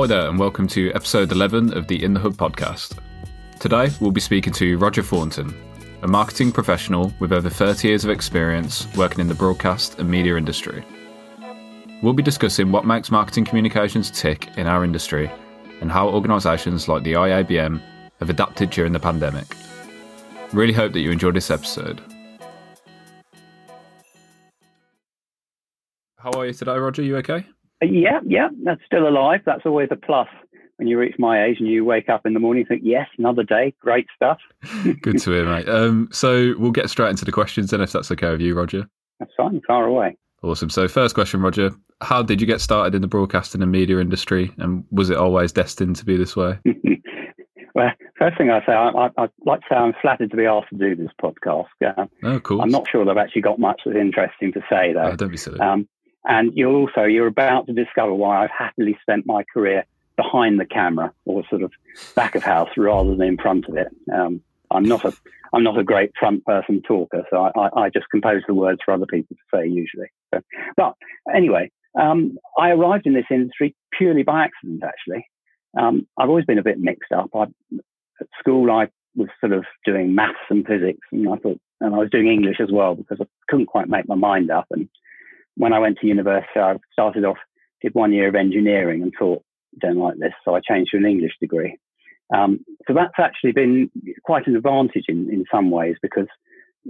Hi there, and welcome to episode 11 of the In the Hub podcast. Today, we'll be speaking to Roger Thornton, a marketing professional with over 30 years of experience working in the broadcast and media industry. We'll be discussing what makes marketing communications tick in our industry and how organisations like the IABM have adapted during the pandemic. Really hope that you enjoyed this episode. How are you today, Roger? You okay? Yeah, yeah, that's still alive. That's always a plus when you reach my age and you wake up in the morning and think, yes, another day, great stuff. Good to hear, mate. Um, so we'll get straight into the questions then, if that's okay with you, Roger. That's fine, far away. Awesome. So, first question, Roger. How did you get started in the broadcasting and media industry, and was it always destined to be this way? well, first thing I say, I, would like to say I'm flattered to be asked to do this podcast. Uh, oh, cool. I'm not sure that I've actually got much that's interesting to say, though. Oh, don't be silly. Um, and you're also you're about to discover why I've happily spent my career behind the camera or sort of back of house rather than in front of it. Um, I'm not a I'm not a great front person talker, so I, I, I, just compose the words for other people to say usually. So, but anyway, um, I arrived in this industry purely by accident. Actually, um, I've always been a bit mixed up. I, at school, I was sort of doing maths and physics, and I thought, and I was doing English as well because I couldn't quite make my mind up. And when I went to university, I started off, did one year of engineering and thought, don't like this. So I changed to an English degree. Um, so that's actually been quite an advantage in, in some ways because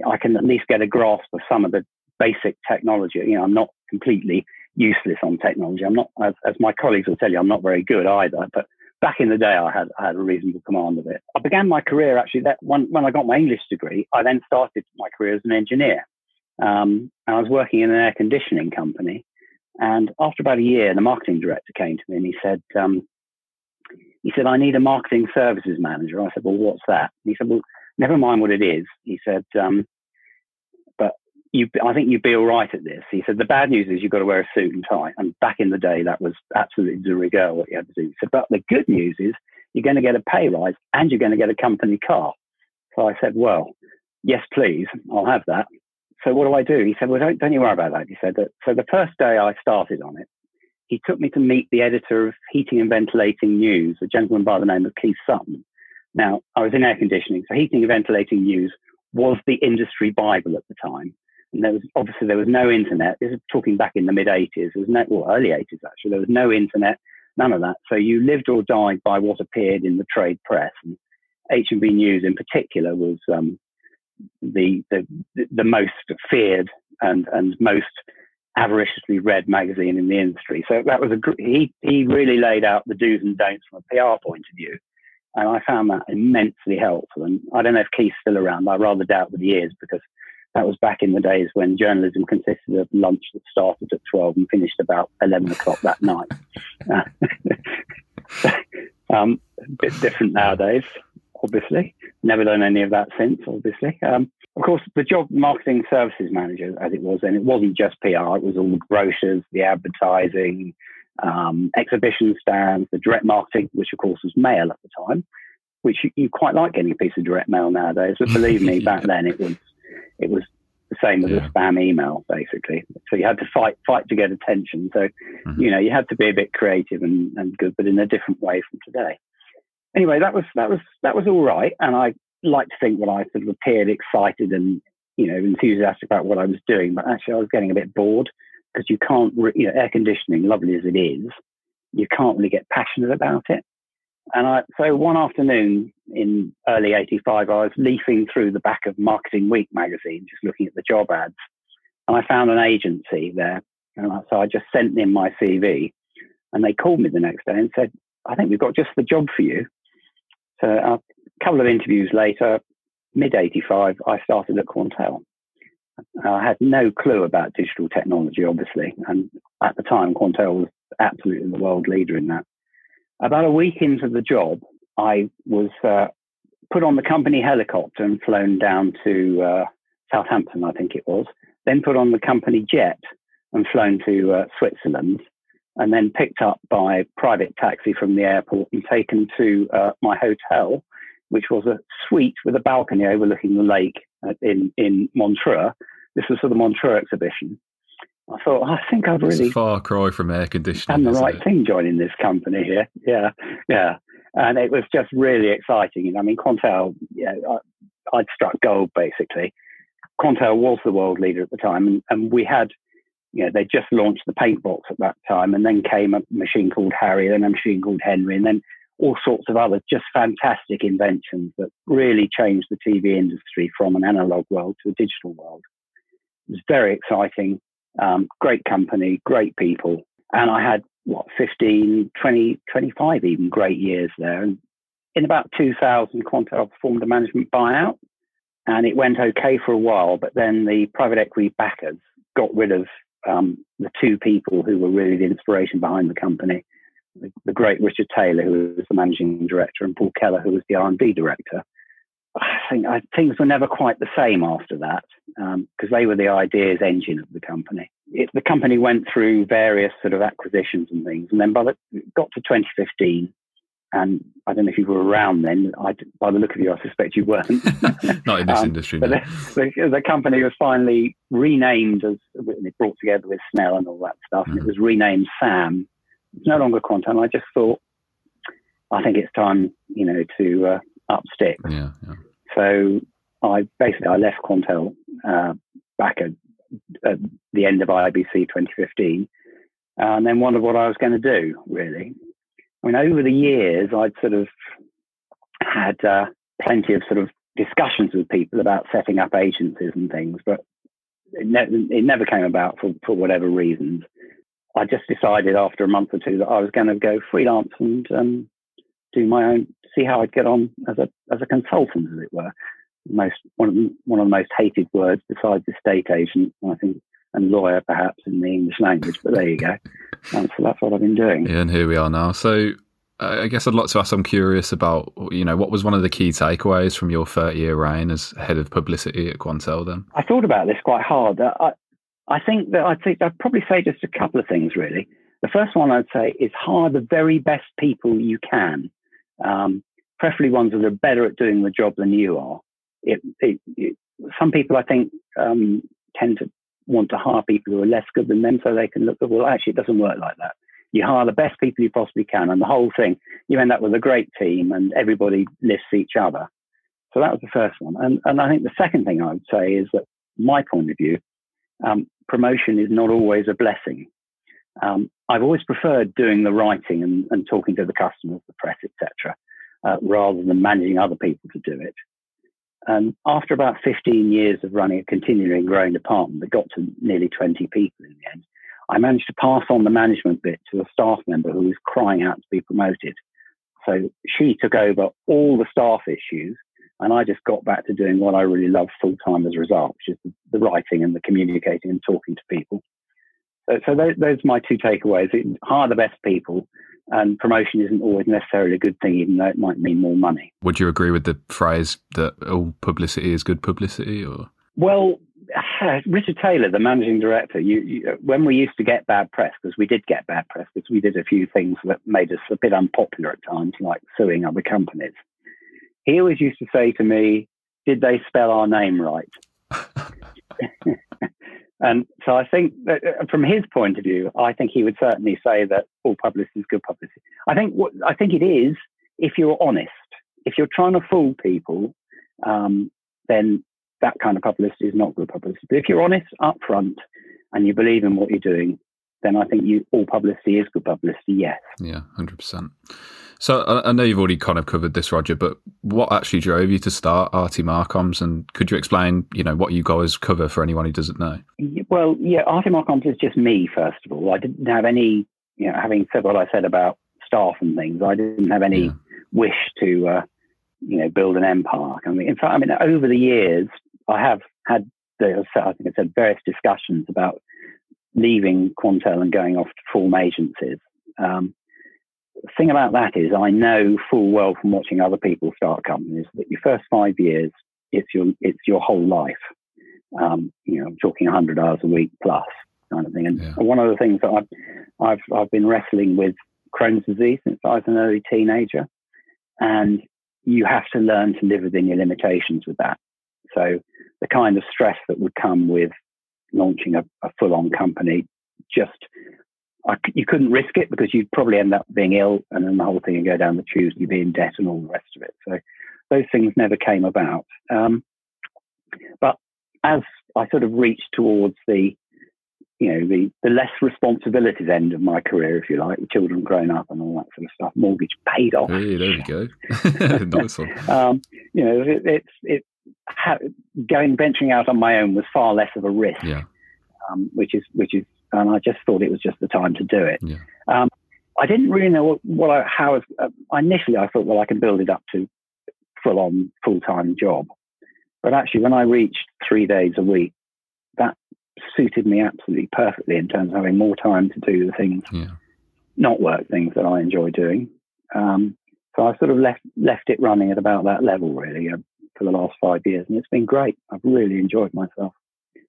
I can at least get a grasp of some of the basic technology. You know, I'm not completely useless on technology. I'm not, as, as my colleagues will tell you, I'm not very good either. But back in the day, I had, I had a reasonable command of it. I began my career actually that when, when I got my English degree, I then started my career as an engineer. Um, and I was working in an air conditioning company. And after about a year, the marketing director came to me and he said, um, he said, I need a marketing services manager. I said, well, what's that? And he said, well, never mind what it is. He said, um, but you, I think you'd be all right at this. He said, the bad news is you've got to wear a suit and tie. And back in the day, that was absolutely de rigueur what you had to do. He said, but the good news is you're going to get a pay rise and you're going to get a company car. So I said, well, yes, please, I'll have that so what do I do? He said, well, don't, don't you worry about that. He said that. So the first day I started on it, he took me to meet the editor of Heating and Ventilating News, a gentleman by the name of Keith Sutton. Now, I was in air conditioning, so Heating and Ventilating News was the industry Bible at the time. And there was obviously there was no internet. This is talking back in the mid 80s. There was no, well, early 80s actually. There was no internet, none of that. So you lived or died by what appeared in the trade press. And H&V News in particular was um, the the the most feared and and most avariciously read magazine in the industry. So that was a he he really laid out the do's and don'ts from a PR point of view, and I found that immensely helpful. And I don't know if Keith's still around. I rather doubt that he is because that was back in the days when journalism consisted of lunch that started at twelve and finished about eleven o'clock that night. um, a bit different nowadays obviously. Never done any of that since, obviously. Um, of course, the job marketing services manager, as it was then, it wasn't just PR, it was all the brochures, the advertising, um, exhibition stands, the direct marketing, which of course was mail at the time, which you, you quite like getting a piece of direct mail nowadays. But believe me, back then it was it was the same as yeah. a spam email, basically. So you had to fight fight to get attention. So, mm-hmm. you know, you had to be a bit creative and, and good, but in a different way from today anyway, that was that was that was all right, and I like to think that I sort of appeared excited and you know enthusiastic about what I was doing, but actually I was getting a bit bored because you can't, re- you know, air conditioning, lovely as it is, you can't really get passionate about it. And I, so one afternoon in early 85, I was leafing through the back of Marketing Week magazine, just looking at the job ads. And I found an agency there. And so I just sent in my CV and they called me the next day and said, I think we've got just the job for you. So a couple of interviews later, mid 85, I started at Quantel. I had no clue about digital technology, obviously. And at the time, Quantel was absolutely the world leader in that. About a week into the job, I was uh, put on the company helicopter and flown down to uh, Southampton, I think it was, then put on the company jet and flown to uh, Switzerland and then picked up by private taxi from the airport and taken to uh, my hotel, which was a suite with a balcony overlooking the lake in, in Montreux. This was for the Montreux exhibition. I thought, I think I've really it's a far cry from air conditioning. done the right it? thing joining this company here. Yeah, yeah. And it was just really exciting. I mean, Quantel, yeah, I, would struck gold basically. Quantel was the world leader at the time, and, and we had, you know, they just launched the Paintbox at that time, and then came a machine called Harry, then a machine called Henry, and then all sorts of other just fantastic inventions that really changed the TV industry from an analog world to a digital world. It was very exciting, um, great company, great people. And I had, what, 15, 20, 25 even great years there. And in about 2000, Quantel performed a management buyout and it went okay for a while. But then the private equity backers got rid of um, the two people who were really the inspiration behind the company the, the great Richard Taylor, who was the managing director, and Paul Kellar, who was the R&D director. I think I, things were never quite the same after that because um, they were the ideas engine of the company. It, the company went through various sort of acquisitions and things, and then by the got to 2015, and I don't know if you were around then. I, by the look of you, I suspect you weren't. Not in this um, industry. But the, the, the, company was finally renamed as it brought together with Snell and all that stuff, mm-hmm. and it was renamed SAM it's no longer Quantel. I just thought, I think it's time, you know, to uh, up sticks. Yeah, yeah. So I basically I left Quantel uh, back at, at, the end of IBC 2015, and then wondered what I was going to do. Really, I mean, over the years, I'd sort of had uh, plenty of sort of discussions with people about setting up agencies and things, but it, ne- it never came about for, for whatever reasons. I just decided after a month or two that I was going to go freelance and um, do my own, see how I'd get on as a as a consultant, as it were. Most one of the, one of the most hated words besides estate agent, I think, and lawyer perhaps in the English language. But there you go. so that's what I've been doing. Yeah, and here we are now. So I guess I'd like to ask. I'm curious about you know what was one of the key takeaways from your 30 year reign as head of publicity at Quantel. Then I thought about this quite hard. I, I think that I think I'd probably say just a couple of things, really. The first one I'd say is hire the very best people you can, um, preferably ones that are better at doing the job than you are. It, it, it, some people, I think, um, tend to want to hire people who are less good than them so they can look, at, well, actually, it doesn't work like that. You hire the best people you possibly can, and the whole thing, you end up with a great team and everybody lifts each other. So that was the first one. And, and I think the second thing I would say is that my point of view, um, promotion is not always a blessing. Um, I've always preferred doing the writing and, and talking to the customers, the press, etc., uh, rather than managing other people to do it. And after about 15 years of running a continuing growing department that got to nearly 20 people in the end, I managed to pass on the management bit to a staff member who was crying out to be promoted. So she took over all the staff issues and I just got back to doing what I really love full time as a result, which is the, the, writing and the communicating and talking to people. So, so those, those are my two takeaways. hire the best people, and promotion isn't always necessarily a good thing, even though it might mean more money. Would you agree with the phrase that all publicity is good publicity? Or well, Richard Taylor, the managing director, you, you, when we used to get bad press, because we did get bad press, because we did a few things that made us a bit unpopular at times, like suing other companies he always used to say to me, Did they spell our name right? and so I think that uh, from his point of view, I think he would certainly say that all publicity is good publicity. I think what I think it is if you're honest. If you're trying to fool people, um, then that kind of publicity is not good publicity. But if you're honest upfront and you believe in what you're doing, then I think you all publicity is good publicity. Yes. Yeah, hundred percent. So I, know you've already kind of covered this, Roger, but what actually drove you to start RT Marcoms, and could you explain, you know, what you guys cover for anyone who doesn't know? Well, yeah, RT Marcoms is just me. First of all, I didn't have any, you know, having said what I said about staff and things, I didn't have any yeah. wish to, uh, you know, build an empire. I mean, in fact, I mean, over the years, I have had, the, I think I said, various discussions about leaving Quantel and going off to form agencies. Um, thing about that is, I know full well from watching other people start companies that your first five years, it's your it's your whole life. Um, you know, I'm talking 100 hours a week plus kind of thing. And yeah. one of the things that I've, I've I've been wrestling with Crohn's disease since I was an early teenager, and you have to learn to live within your limitations with that. So the kind of stress that would come with launching a, a full-on company. Just I, you couldn't risk it because you'd probably end up being ill, and then the whole thing would go down the tubes. You'd be in debt and all the rest of it. So those things never came about. Um, but as I sort of reached towards the you know the the less responsibilities end of my career, if you like, the children grown up and all that sort of stuff, mortgage paid off. Hey, there we go. nice one. Um, you know, it, it's it ha- going venturing out on my own was far less of a risk. Yeah. Um, which is which is, and I just thought it was just the time to do it. Yeah. Um, I didn't really know what, what I, how uh, initially I thought, well, I can build it up to full on full time job, but actually when I reached three days a week, that suited me absolutely perfectly in terms of having more time to do the things, Yeah. not work things that I enjoy doing. Um, so I sort of left left it running at about that level really uh, for the last five years, and it's been great. I've really enjoyed myself.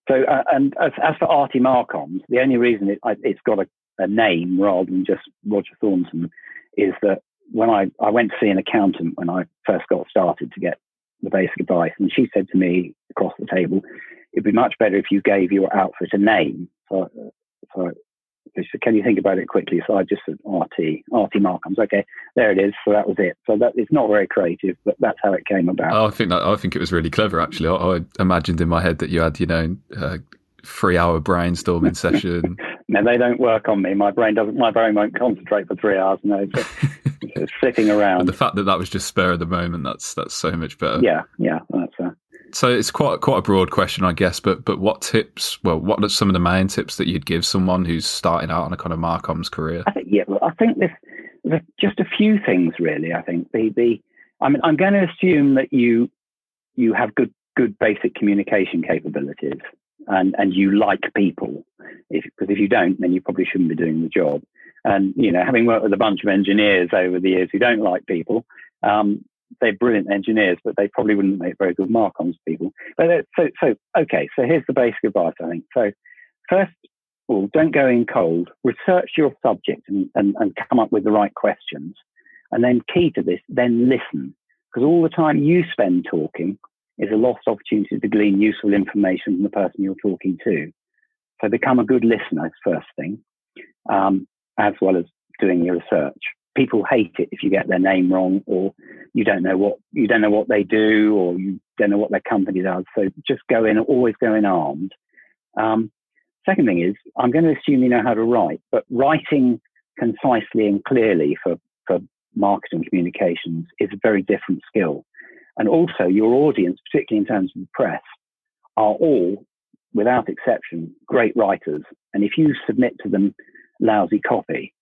So, uh, and as, as for RT Marcoms, the only reason it, it's got a, a name rather than just Roger Thornton is that when I, I went to see an accountant when I first got started to get the basic advice, and she said to me across the table, it'd be much better if you gave your outfit a name. So, so said, can you think about it quickly? So I just said RT, RT Marcoms. Okay, there it is. So that was it. So that it's not very creative, but that's how it came about. Oh, I think that I think it was really clever. Actually, I, I imagined in my head that you had, you know, a three-hour brainstorming session. no, they don't work on me. My brain doesn't. My brain won't concentrate for three hours. No, it's, it's sitting But around. the fact that that was just spur of the moment, that's that's so much better. Yeah, yeah, that's uh, So it's quite quite a broad question, I guess. But but what tips? Well, what are some of the main tips that you'd give someone who's starting out on a kind of Marcom's career? I think yeah, well, I think this there's just a few things really. I think the the I mean I'm going to assume that you you have good good basic communication capabilities and and you like people. If because if you don't, then you probably shouldn't be doing the job. And you know, having worked with a bunch of engineers over the years who don't like people, um, they're brilliant engineers, but they probably wouldn't make very good Marcoms people. But so so okay. So here's the basic advice. I think so. First all, don't go in cold. Research your subject and, and, and come up with the right questions. And then, key to this, then listen. Because all the time you spend talking is a lost opportunity to glean useful information from the person you're talking to. So, become a good listener, first thing, um, as well as doing your research. People hate it if you get their name wrong or you don't know what you don't know what they do or you don't know what their company does. So just go in, always go in armed. Um, Second thing is, I'm going to assume you know how to write, but writing concisely and clearly for, for marketing communications is a very different skill. And also, your audience, particularly in terms of the press, are all, without exception, great writers. And if you submit to them lousy copy,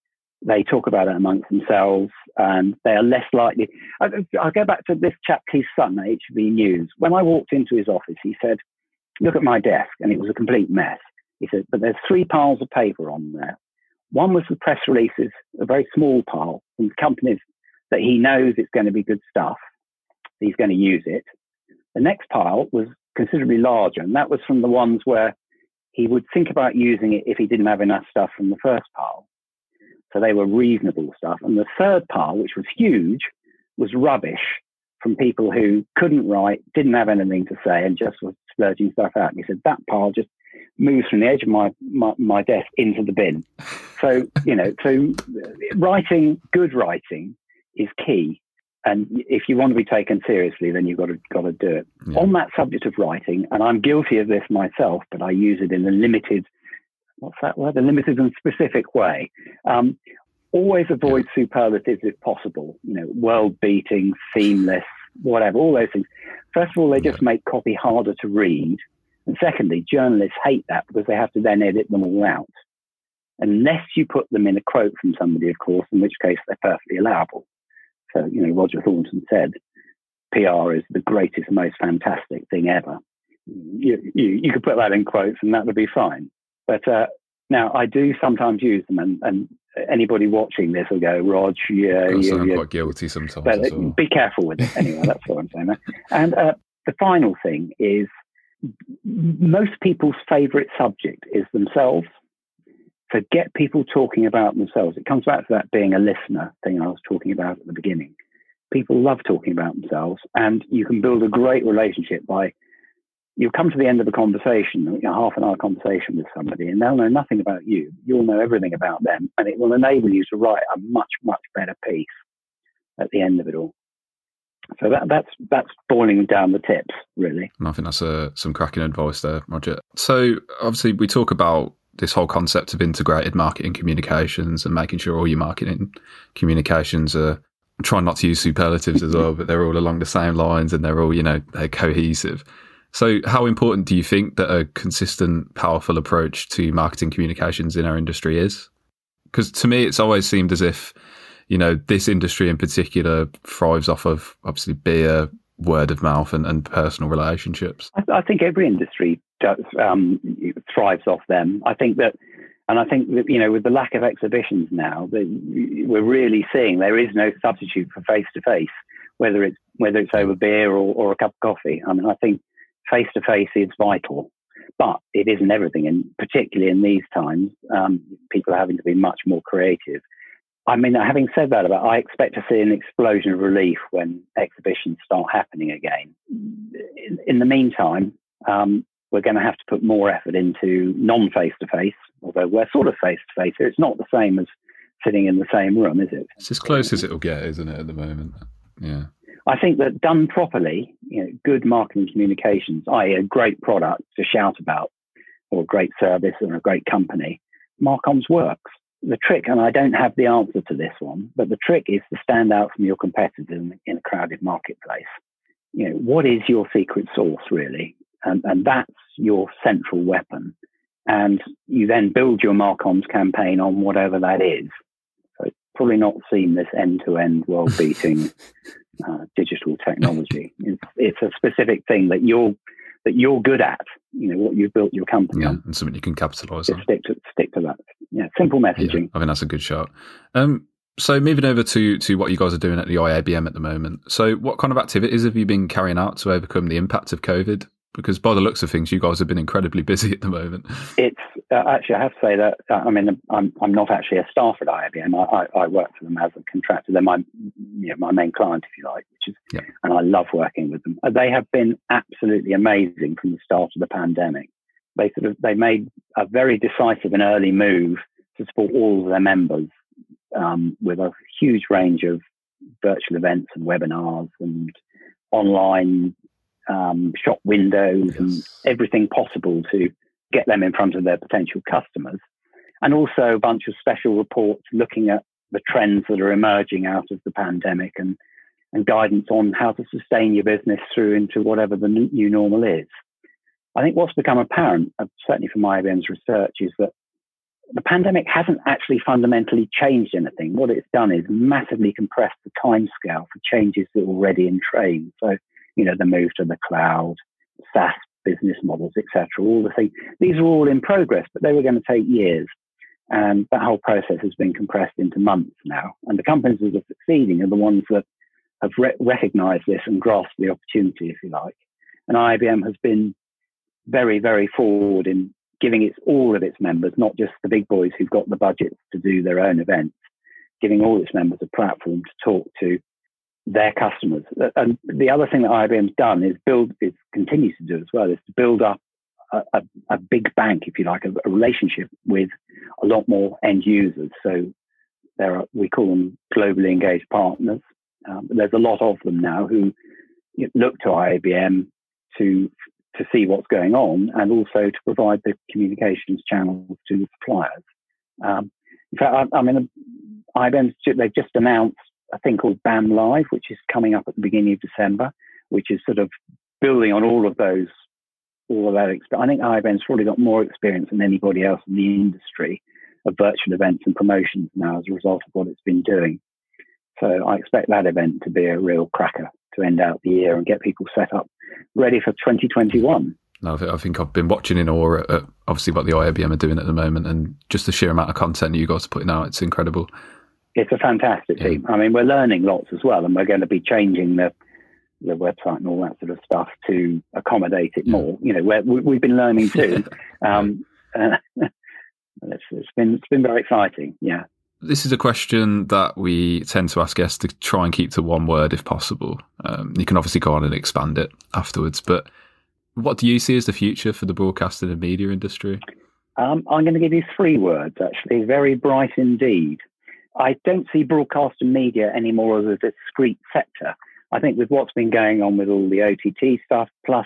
they talk about it amongst themselves and they are less likely. I, I'll go back to this chap, Keith Sutton H&V News. When I walked into his office, he said, Look at my desk, and it was a complete mess. He said, but there's three piles of paper on there. One was the press releases, a very small pile from companies that he knows it's going to be good stuff. He's going to use it. The next pile was considerably larger, and that was from the ones where he would think about using it if he didn't have enough stuff from the first pile. So they were reasonable stuff. And the third pile, which was huge, was rubbish from people who couldn't write, didn't have anything to say, and just was splurging stuff out. And he said that pile just moves from the edge of my, my, my desk into the bin. So, you know, so writing, good writing is key. And if you want to be taken seriously, then you've got to, got to do it. Yeah. On that subject of writing, and I'm guilty of this myself, but I use it in a limited, what's that word? A limited and specific way. Um, always avoid superlatives if possible, you know, world beating, seamless, whatever, all those things. First of all, they just make copy harder to read. And secondly, journalists hate that because they have to then edit them all out. Unless you put them in a quote from somebody, of course, in which case they're perfectly allowable. So, you know, Roger Thornton said, PR is the greatest, most fantastic thing ever. You, you, you could put that in quotes and that would be fine. But uh, now I do sometimes use them, and, and anybody watching this will go, Rog, yeah, you, I'm you, quite guilty sometimes but as well. be careful with it anyway. That's what I'm saying. And uh, the final thing is most people's favorite subject is themselves. So get people talking about themselves. It comes back to that being a listener thing I was talking about at the beginning. People love talking about themselves, and you can build a great relationship by you come to the end of a conversation, you know, half an hour conversation with somebody, and they'll know nothing about you. You'll know everything about them, and it will enable you to write a much, much better piece at the end of it all. So that, that's that's boiling down the tips, really. I think that's a, uh, some cracking advice there, Roger. So obviously, we talk about this whole concept of integrated marketing communications and making sure all your marketing communications are trying not to use superlatives as well, but they're all along the same lines and they're all, you know, they're cohesive. So, how important do you think that a consistent, powerful approach to marketing communications in our industry is? Because to me, it's always seemed as if, you know, this industry in particular thrives off of obviously beer, word of mouth, and, and personal relationships. I, I think every industry does, um, thrives off them. I think that and I think that, you know, with the lack of exhibitions now, we're really seeing there is no substitute for face to face, whether it's whether it's over beer or, or a cup of coffee. I mean, I think face to face is vital, but it isn't everything. And particularly in these times, um, people are having to be much more creative. I mean, having said that, about I expect to see an explosion of relief when exhibitions start happening again. In, in the meantime, um, we're going to have to put more effort into non face to face, although we're sort of face to face. It's not the same as sitting in the same room, is it? It's as close as it'll get, isn't it, at the moment? Yeah. I think that done properly, you know, good marketing communications, i.e., a great product to shout about, or a great service and a great company, Marcoms works. The trick, and I don't have the answer to this one, but the trick is to stand out from your competitors in, in a crowded marketplace. You know, what is your secret sauce really? And, and that's your central weapon. And you then build your Marcoms campaign on whatever that is. So it's probably not seen this end to end world beating uh, digital technology. It's, it's, a specific thing that you're that you're good at. You know what you've built your company yeah, on, and something you can capitalize on. Stick to stick to that. Yeah, simple messaging. Yeah, I think that's a good shot. Um, so moving over to to what you guys are doing at the IABM at the moment. So what kind of activities have you been carrying out to overcome the impact of COVID? Because by the looks of things, you guys have been incredibly busy at the moment. It's uh, actually I have to say that uh, I mean I'm I'm not actually a staff at IABM. I, I, I work for them as a contractor. They're my you know, my main client, if you like, which is yeah. and I love working with them. Uh, they have been absolutely amazing from the start of the pandemic. They sort of they made a very decisive and early move to support all of their members um, with a huge range of virtual events and webinars and online um, shop windows yes. and everything possible to get them in front of their potential customers. And also a bunch of special reports looking at the trends that are emerging out of the pandemic and, and guidance on how to sustain your business through into whatever the new normal is. I think what's become apparent, uh, certainly from IABM's research, is that the pandemic hasn't actually fundamentally changed anything. What it's done is massively compressed the timescale for changes that are already in train. So you know, the move to the cloud, SaaS business models, etc. All the things. These are all in progress, but they were going to take years. And that whole process has been compressed into months now. And the companies that are succeeding are the ones that have re- recognized this and grasped the opportunity, if you like. And IABM has been very, very forward in giving its all of its members, not just the big boys who've got the budgets to do their own events, giving all its members a platform to talk to their customers. And the other thing that IABM's done is build, it continues to do as well, is to build up a, a, a big bank, if you like, a, a, relationship with a lot more end users. So there are, we call them globally engaged partners. Um, there's a lot of them now who look to IABM to to see what's going on and also to provide the communications channels to the suppliers. Um, in fact, I, I mean, IABM they've just announced a thing called BAM Live, which is coming up at the beginning of December, which is sort of building on all of those, all of that. Experience. I think IABM's probably got more experience than anybody else in the industry of virtual events and promotions now as a result of what it's been doing. So I expect that event to be a real cracker to end out the year and get people set up ready for 2021. No, I think I've been watching in awe at obviously what the IABM are doing at the moment, and just the sheer amount of content you guys are putting out, it's incredible it's a fantastic team. I mean, we're learning lots as well, and we're going to be changing the the website and all that sort of stuff to accommodate it more. You know, we have been learning too. um, uh, it's, it's been it's been very exciting. Yeah. This is a question that we tend to ask guests to try and keep to one word if possible. Um, you can obviously go on and expand it afterwards, but what do you see as the future for the broadcasting and media industry? Um, I'm going to give you three words, actually, very bright indeed. I don't see broadcast and media anymore as a discrete sector. I think with what's been going on with all the OTT stuff, plus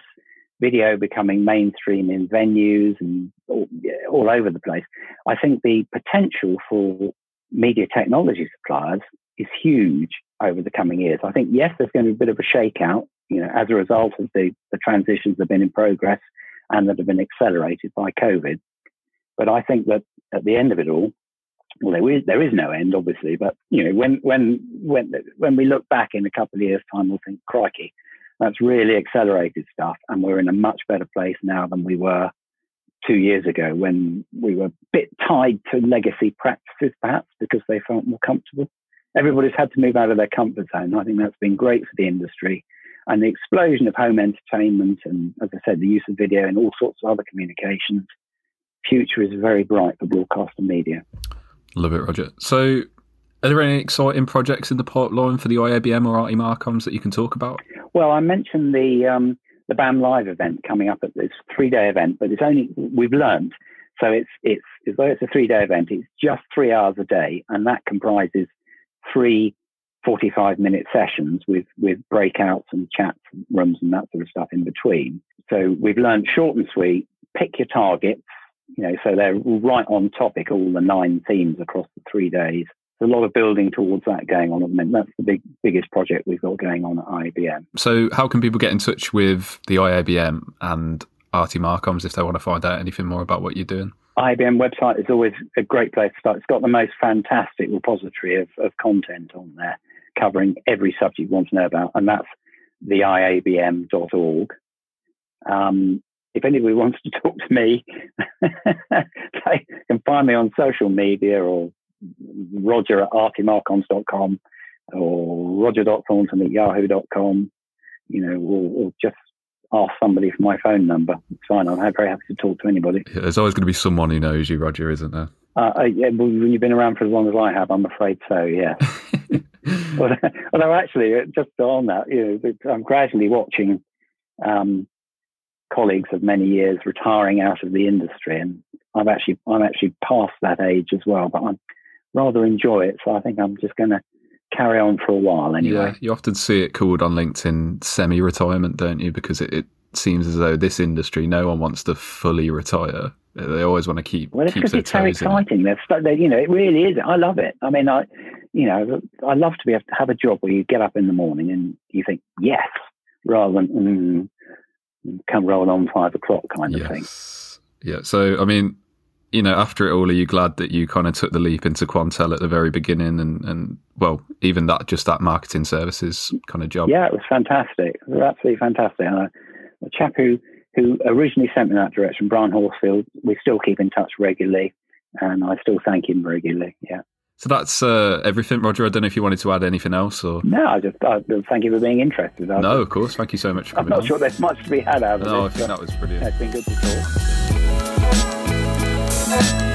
video becoming mainstream in venues and all, all over the place, I think the potential for media technology suppliers is huge over the coming years. I think, yes, there's going to be a bit of a shakeout, you know, as a result of the, the transitions that have been in progress and that have been accelerated by COVID. But I think that at the end of it all, well, there is there is no end, obviously. But you know, when when when when we look back in a couple of years' time, we'll think, crikey, that's really accelerated stuff, and we're in a much better place now than we were two years ago when we were a bit tied to legacy practices, perhaps because they felt more comfortable. Everybody's had to move out of their comfort zone. I think that's been great for the industry. And the explosion of home entertainment and, as I said, the use of video in all sorts of other communications, future is very bright for broadcast and media. Love it, Roger. So, are there any exciting projects in the pipeline for the IABM or RT Marcoms that you can talk about? Well, I mentioned the um, the BAM Live event coming up at this three day event, but it's only we've learned so it's it's although it's a three day event, it's just three hours a day, and that comprises three 45 minute sessions with with breakouts and chat rooms and that sort of stuff in between. So we've learned short and sweet. Pick your targets, you know, so they're right on topic. All the nine themes across the three days a lot of building towards that going on at the moment. That's the big biggest project we've got going on at IABM. So, how can people get in touch with the IABM and RT Marcoms if they want to find out anything more about what you're doing? IABM website is always a great place to start. It's got the most fantastic repository of, of content on there, covering every subject you want to know about, and that's the IABM.org. Um, if anybody wants to talk to me, they can find me on social media or roger at artiemarcoms.com or roger.thornton at yahoo.com, you know, or, or, just ask somebody for my phone number. It's fine. I'm very happy to talk to anybody. Yeah, there's always going to be someone who knows you, Roger, isn't there? Uh, uh, yeah, when you've been around for as long as I have, I'm afraid so, yeah. Although actually, uh, just on that, you know, I'm gradually watching um, colleagues of many years retiring out of the industry, and I've actually I'm actually past that age as well. But I'm rather enjoy it. So I think I'm just going to carry on for a while anyway. Yeah, you often see it called on LinkedIn semi retirement, don't you? Because it, it, seems as though this industry, no one wants to fully retire. They always want to keep. Well, it's because it's so exciting. They're, they you know, it really is. I love it. I mean, I, you know, I love to be able to have a job where you get up in the morning and you think yes, rather than mm, come roll on five o'clock kind of yes. thing. Yeah. So, I mean, you know, after it all, are you glad that you kind of took the leap into Quantel at the very beginning and, and well, even that, just that marketing services kind of job? Yeah, it was fantastic. It was absolutely fantastic. And a chap who, who originally sent me that direction, Brian Horsfield, we still keep in touch regularly and I still thank him regularly. Yeah. So that's uh, everything, Roger. I don't know if you wanted to add anything else, or no. I just I, thank you for being interested. I no, of course. Thank you so much for coming. I'm not on. sure there's much to be had out of no. No, I think that was brilliant. It's been good to talk.